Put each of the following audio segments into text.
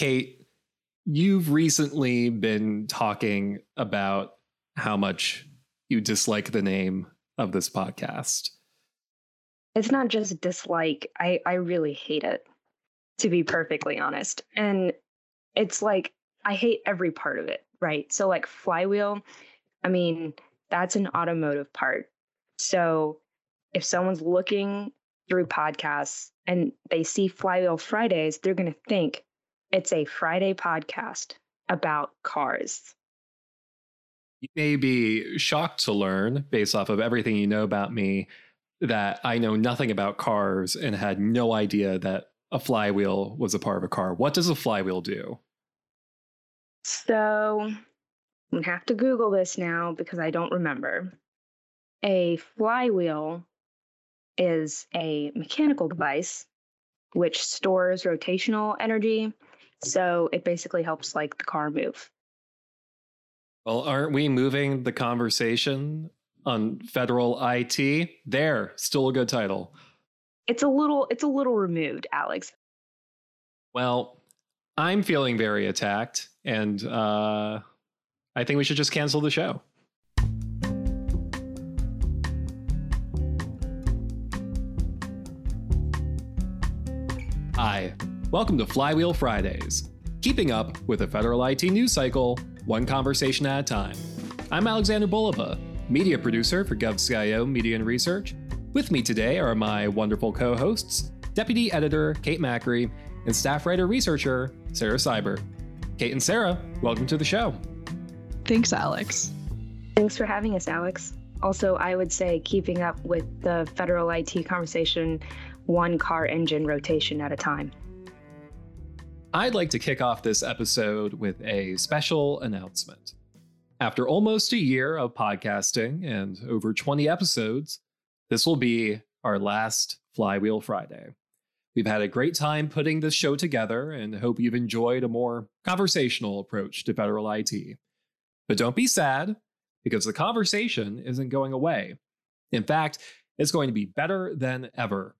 Kate, you've recently been talking about how much you dislike the name of this podcast. It's not just dislike, I, I really hate it, to be perfectly honest. And it's like, I hate every part of it, right? So, like, flywheel, I mean, that's an automotive part. So, if someone's looking through podcasts and they see Flywheel Fridays, they're going to think it's a Friday podcast about cars. You may be shocked to learn, based off of everything you know about me, that I know nothing about cars and had no idea that a flywheel was a part of a car. What does a flywheel do? So I'm have to Google this now because I don't remember. A flywheel is a mechanical device which stores rotational energy. So it basically helps like the car move. Well, aren't we moving the conversation on federal IT? There, still a good title. It's a little it's a little removed, Alex. Well, I'm feeling very attacked and uh I think we should just cancel the show. Hi, welcome to Flywheel Fridays, keeping up with the federal IT news cycle, one conversation at a time. I'm Alexander Bulova, media producer for GovCIO Media and Research. With me today are my wonderful co hosts, Deputy Editor Kate Macri and staff writer researcher Sarah Seibert. Kate and Sarah, welcome to the show. Thanks, Alex. Thanks for having us, Alex. Also, I would say keeping up with the federal IT conversation one car engine rotation at a time. I'd like to kick off this episode with a special announcement. After almost a year of podcasting and over 20 episodes, this will be our last Flywheel Friday. We've had a great time putting this show together and hope you've enjoyed a more conversational approach to federal IT. But don't be sad, because the conversation isn't going away. In fact, it's going to be better than ever.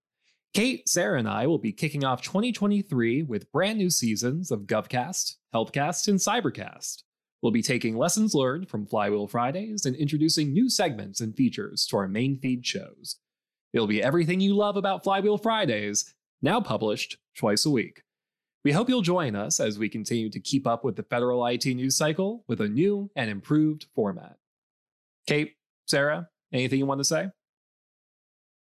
Kate, Sarah, and I will be kicking off 2023 with brand new seasons of GovCast, HealthCast, and Cybercast. We'll be taking lessons learned from Flywheel Fridays and introducing new segments and features to our main feed shows. It'll be everything you love about Flywheel Fridays, now published twice a week. We hope you'll join us as we continue to keep up with the federal IT news cycle with a new and improved format. Kate, Sarah, anything you want to say?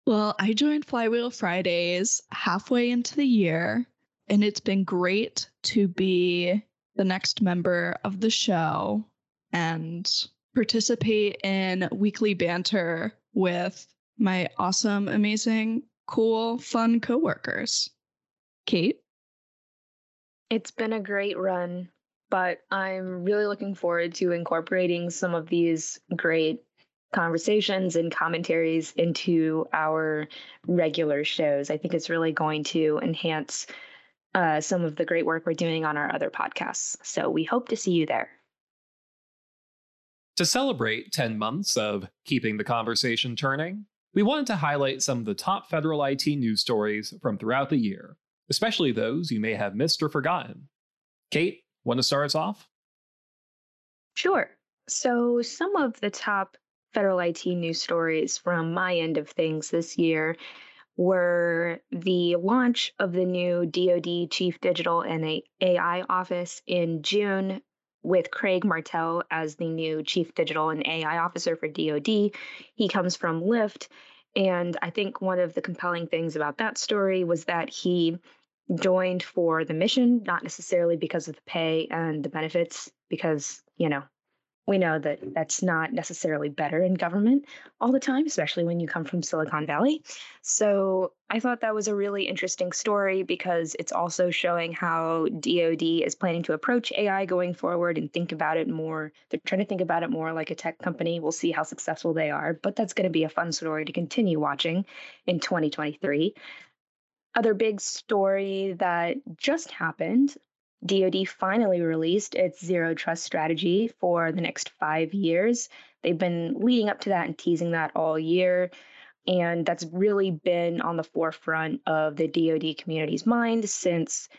Well, I joined Flywheel Fridays halfway into the year, and it's been great to be the next member of the show and participate in weekly banter with my awesome, amazing, cool, fun coworkers. Kate? It's been a great run, but I'm really looking forward to incorporating some of these great conversations and commentaries into our regular shows. I think it's really going to enhance uh, some of the great work we're doing on our other podcasts. So we hope to see you there. To celebrate 10 months of keeping the conversation turning, we wanted to highlight some of the top federal IT news stories from throughout the year, especially those you may have missed or forgotten. Kate, want to start us off? Sure. So, some of the top federal IT news stories from my end of things this year were the launch of the new DoD Chief Digital and AI Office in June with Craig Martell as the new Chief Digital and AI Officer for DoD. He comes from Lyft. And I think one of the compelling things about that story was that he joined for the mission, not necessarily because of the pay and the benefits, because, you know, we know that that's not necessarily better in government all the time, especially when you come from Silicon Valley. So I thought that was a really interesting story because it's also showing how DoD is planning to approach AI going forward and think about it more. They're trying to think about it more like a tech company. We'll see how successful they are, but that's going to be a fun story to continue watching in 2023. Other big story that just happened DoD finally released its zero trust strategy for the next five years. They've been leading up to that and teasing that all year. And that's really been on the forefront of the DoD community's mind since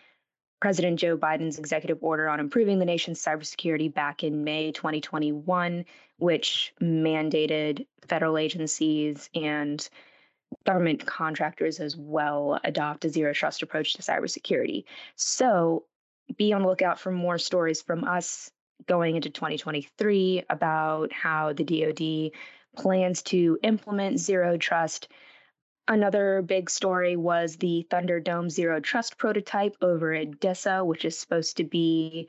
President Joe Biden's executive order on improving the nation's cybersecurity back in May 2021, which mandated federal agencies and government contractors as well adopt a zero trust approach to cybersecurity. So be on the lookout for more stories from us going into 2023 about how the DoD plans to implement zero trust. Another big story was the Thunderdome Zero Trust prototype over at DISA, which is supposed to be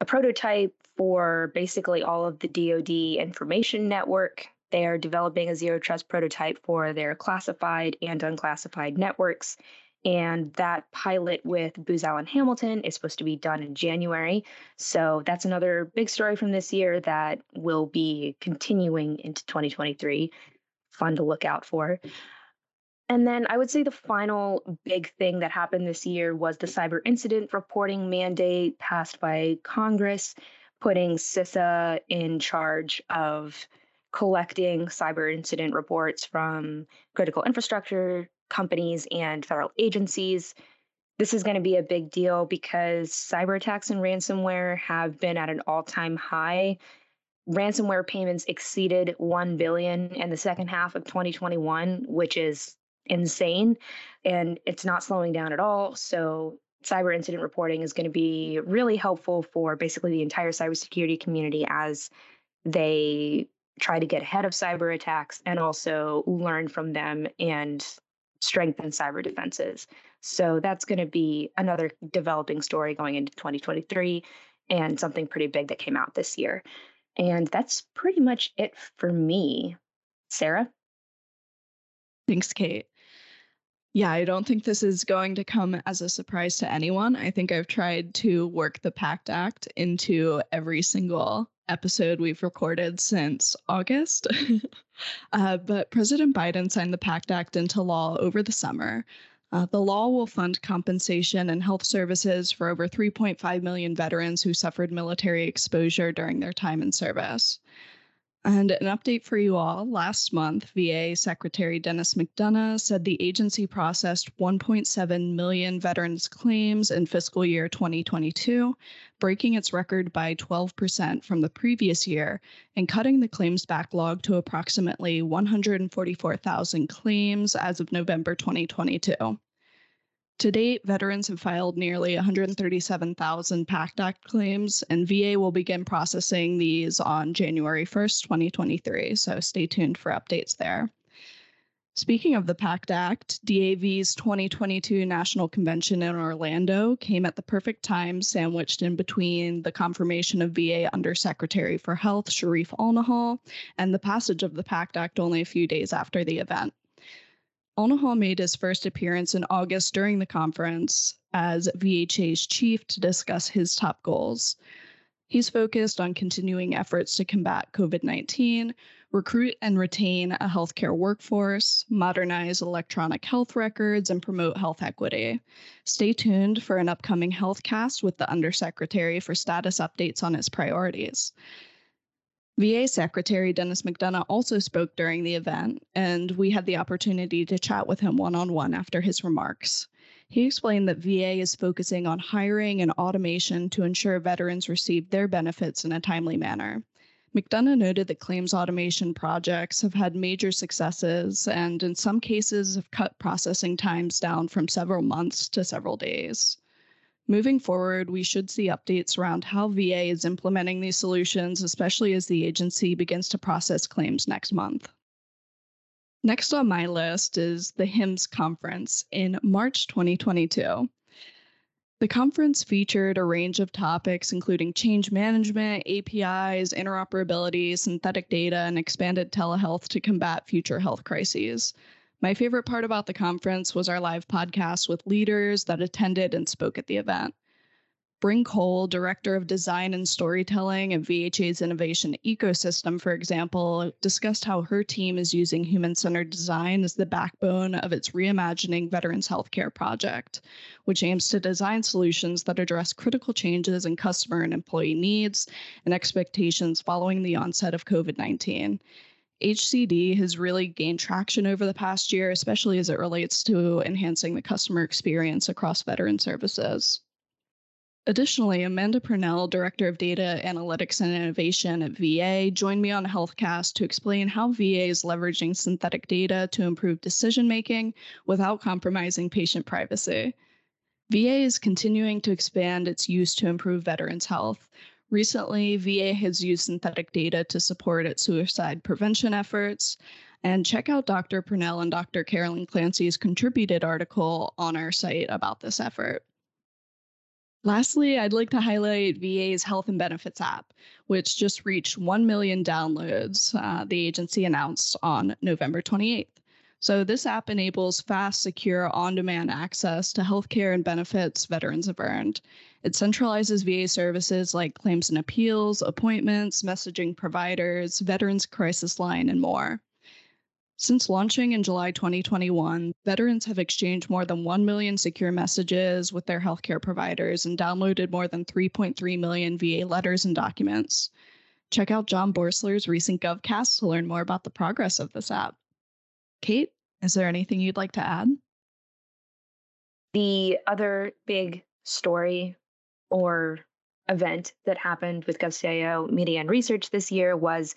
a prototype for basically all of the DoD information network. They are developing a zero trust prototype for their classified and unclassified networks. And that pilot with Booz Allen Hamilton is supposed to be done in January. So that's another big story from this year that will be continuing into 2023. Fun to look out for. And then I would say the final big thing that happened this year was the cyber incident reporting mandate passed by Congress, putting CISA in charge of collecting cyber incident reports from critical infrastructure companies and federal agencies. This is going to be a big deal because cyber attacks and ransomware have been at an all-time high. Ransomware payments exceeded 1 billion in the second half of 2021, which is insane and it's not slowing down at all. So cyber incident reporting is going to be really helpful for basically the entire cybersecurity community as they try to get ahead of cyber attacks and also learn from them and strengthen cyber defenses. So that's going to be another developing story going into 2023 and something pretty big that came out this year. And that's pretty much it for me. Sarah? Thanks, Kate. Yeah, I don't think this is going to come as a surprise to anyone. I think I've tried to work the PACT Act into every single episode we've recorded since August. uh, but President Biden signed the PACT Act into law over the summer. Uh, the law will fund compensation and health services for over 3.5 million veterans who suffered military exposure during their time in service. And an update for you all last month, VA Secretary Dennis McDonough said the agency processed 1.7 million veterans claims in fiscal year 2022, breaking its record by 12% from the previous year and cutting the claims backlog to approximately 144,000 claims as of November 2022. To date, veterans have filed nearly 137,000 PACT Act claims, and VA will begin processing these on January 1st, 2023. So stay tuned for updates there. Speaking of the PACT Act, DAV's 2022 National Convention in Orlando came at the perfect time, sandwiched in between the confirmation of VA Undersecretary for Health Shereef Elnahal and the passage of the PACT Act only a few days after the event. Elnahal made his first appearance in August during the conference as VHA's chief to discuss his top goals. He's focused on continuing efforts to combat COVID 19, recruit and retain a healthcare workforce, modernize electronic health records, and promote health equity. Stay tuned for an upcoming HealthCast with the Undersecretary for status updates on his priorities. VA Secretary Dennis McDonough also spoke during the event, and we had the opportunity to chat with him one on one after his remarks. He explained that VA is focusing on hiring and automation to ensure veterans receive their benefits in a timely manner. McDonough noted that claims automation projects have had major successes and, in some cases, have cut processing times down from several months to several days. Moving forward, we should see updates around how VA is implementing these solutions, especially as the agency begins to process claims next month. Next on my list is the HIMSS conference in March 2022. The conference featured a range of topics, including change management, APIs, interoperability, synthetic data, and expanded telehealth to combat future health crises. My favorite part about the conference was our live podcast with leaders that attended and spoke at the event. Bryn Cole, Director of Design and Storytelling at VHA's Innovation Ecosystem, for example, discussed how her team is using human centered design as the backbone of its Reimagining Veterans Healthcare project, which aims to design solutions that address critical changes in customer and employee needs and expectations following the onset of COVID 19. HCD has really gained traction over the past year, especially as it relates to enhancing the customer experience across veteran services. Additionally, Amanda Purnell, Director of Data Analytics and Innovation at VA, joined me on HealthCast to explain how VA is leveraging synthetic data to improve decision making without compromising patient privacy. VA is continuing to expand its use to improve veterans' health. Recently, VA has used synthetic data to support its suicide prevention efforts. And check out Dr. Purnell and Dr. Carolyn Clancy's contributed article on our site about this effort. Lastly, I'd like to highlight VA's Health and Benefits app, which just reached 1 million downloads, uh, the agency announced on November 28th. So, this app enables fast, secure, on demand access to healthcare and benefits veterans have earned. It centralizes VA services like claims and appeals, appointments, messaging providers, veterans crisis line, and more. Since launching in July 2021, veterans have exchanged more than 1 million secure messages with their healthcare providers and downloaded more than 3.3 million VA letters and documents. Check out John Boerstler's recent GovCast to learn more about the progress of this app. Kate, is there anything you'd like to add? The other big story or event that happened with GovCIO Media and Research this year was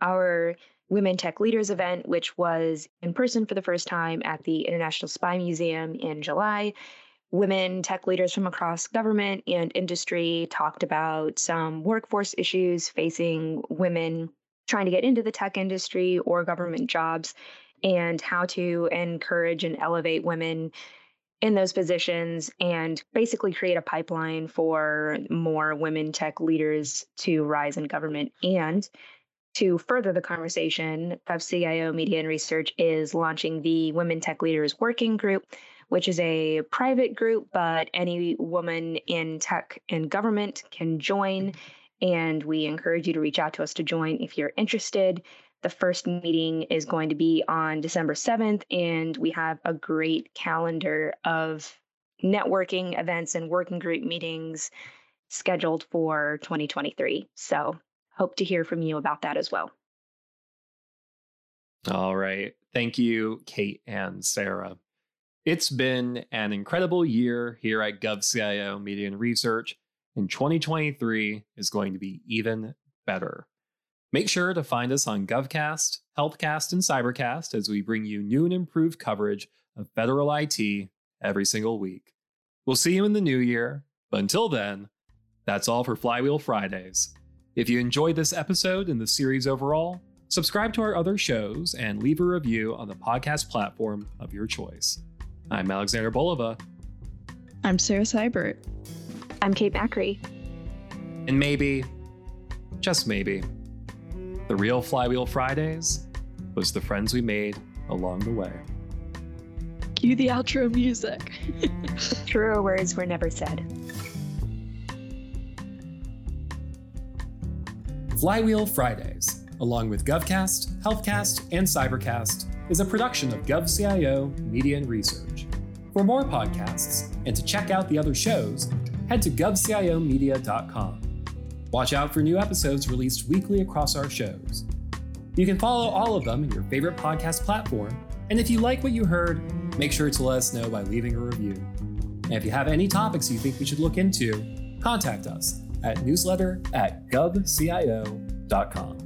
our Women Tech Leaders event, which was in person for the first time at the International Spy Museum in July. Women tech leaders from across government and industry talked about some workforce issues facing women trying to get into the tech industry or government jobs and how to encourage and elevate women in those positions and basically create a pipeline for more women tech leaders to rise in government and to further the conversation, GovCIO Media and Research is launching the Women Tech Leaders Working Group, which is a private group, but any woman in tech and government can join. Mm-hmm. And we encourage you to reach out to us to join if you're interested. The first meeting is going to be on December 7th, and we have a great calendar of networking events and working group meetings scheduled for 2023. So hope to hear from you about that as well. All right. Thank you, Kate and Sarah. It's been an incredible year here at GovCIO Media and Research, and 2023 is going to be even better. Make sure to find us on GovCast, HealthCast, and Cybercast as we bring you new and improved coverage of federal IT every single week. We'll see you in the new year, but until then, that's all for Flywheel Fridays. If you enjoyed this episode and the series overall, subscribe to our other shows and leave a review on the podcast platform of your choice. I'm Alexander Bolova. I'm Sarah Seibert. I'm Kate Macri. And maybe, just maybe, the real Flywheel Fridays was the friends we made along the way. Cue the outro music. Truer words were never said. Flywheel Fridays, along with GovCast, HealthCast, and Cybercast, is a production of GovCIO Media and Research. For more podcasts and to check out the other shows, head to govciomedia.com. Watch out for new episodes released weekly across our shows. You can follow all of them in your favorite podcast platform, and if you like what you heard, make sure to let us know by leaving a review. And if you have any topics you think we should look into, contact us at newsletter at govcio.com.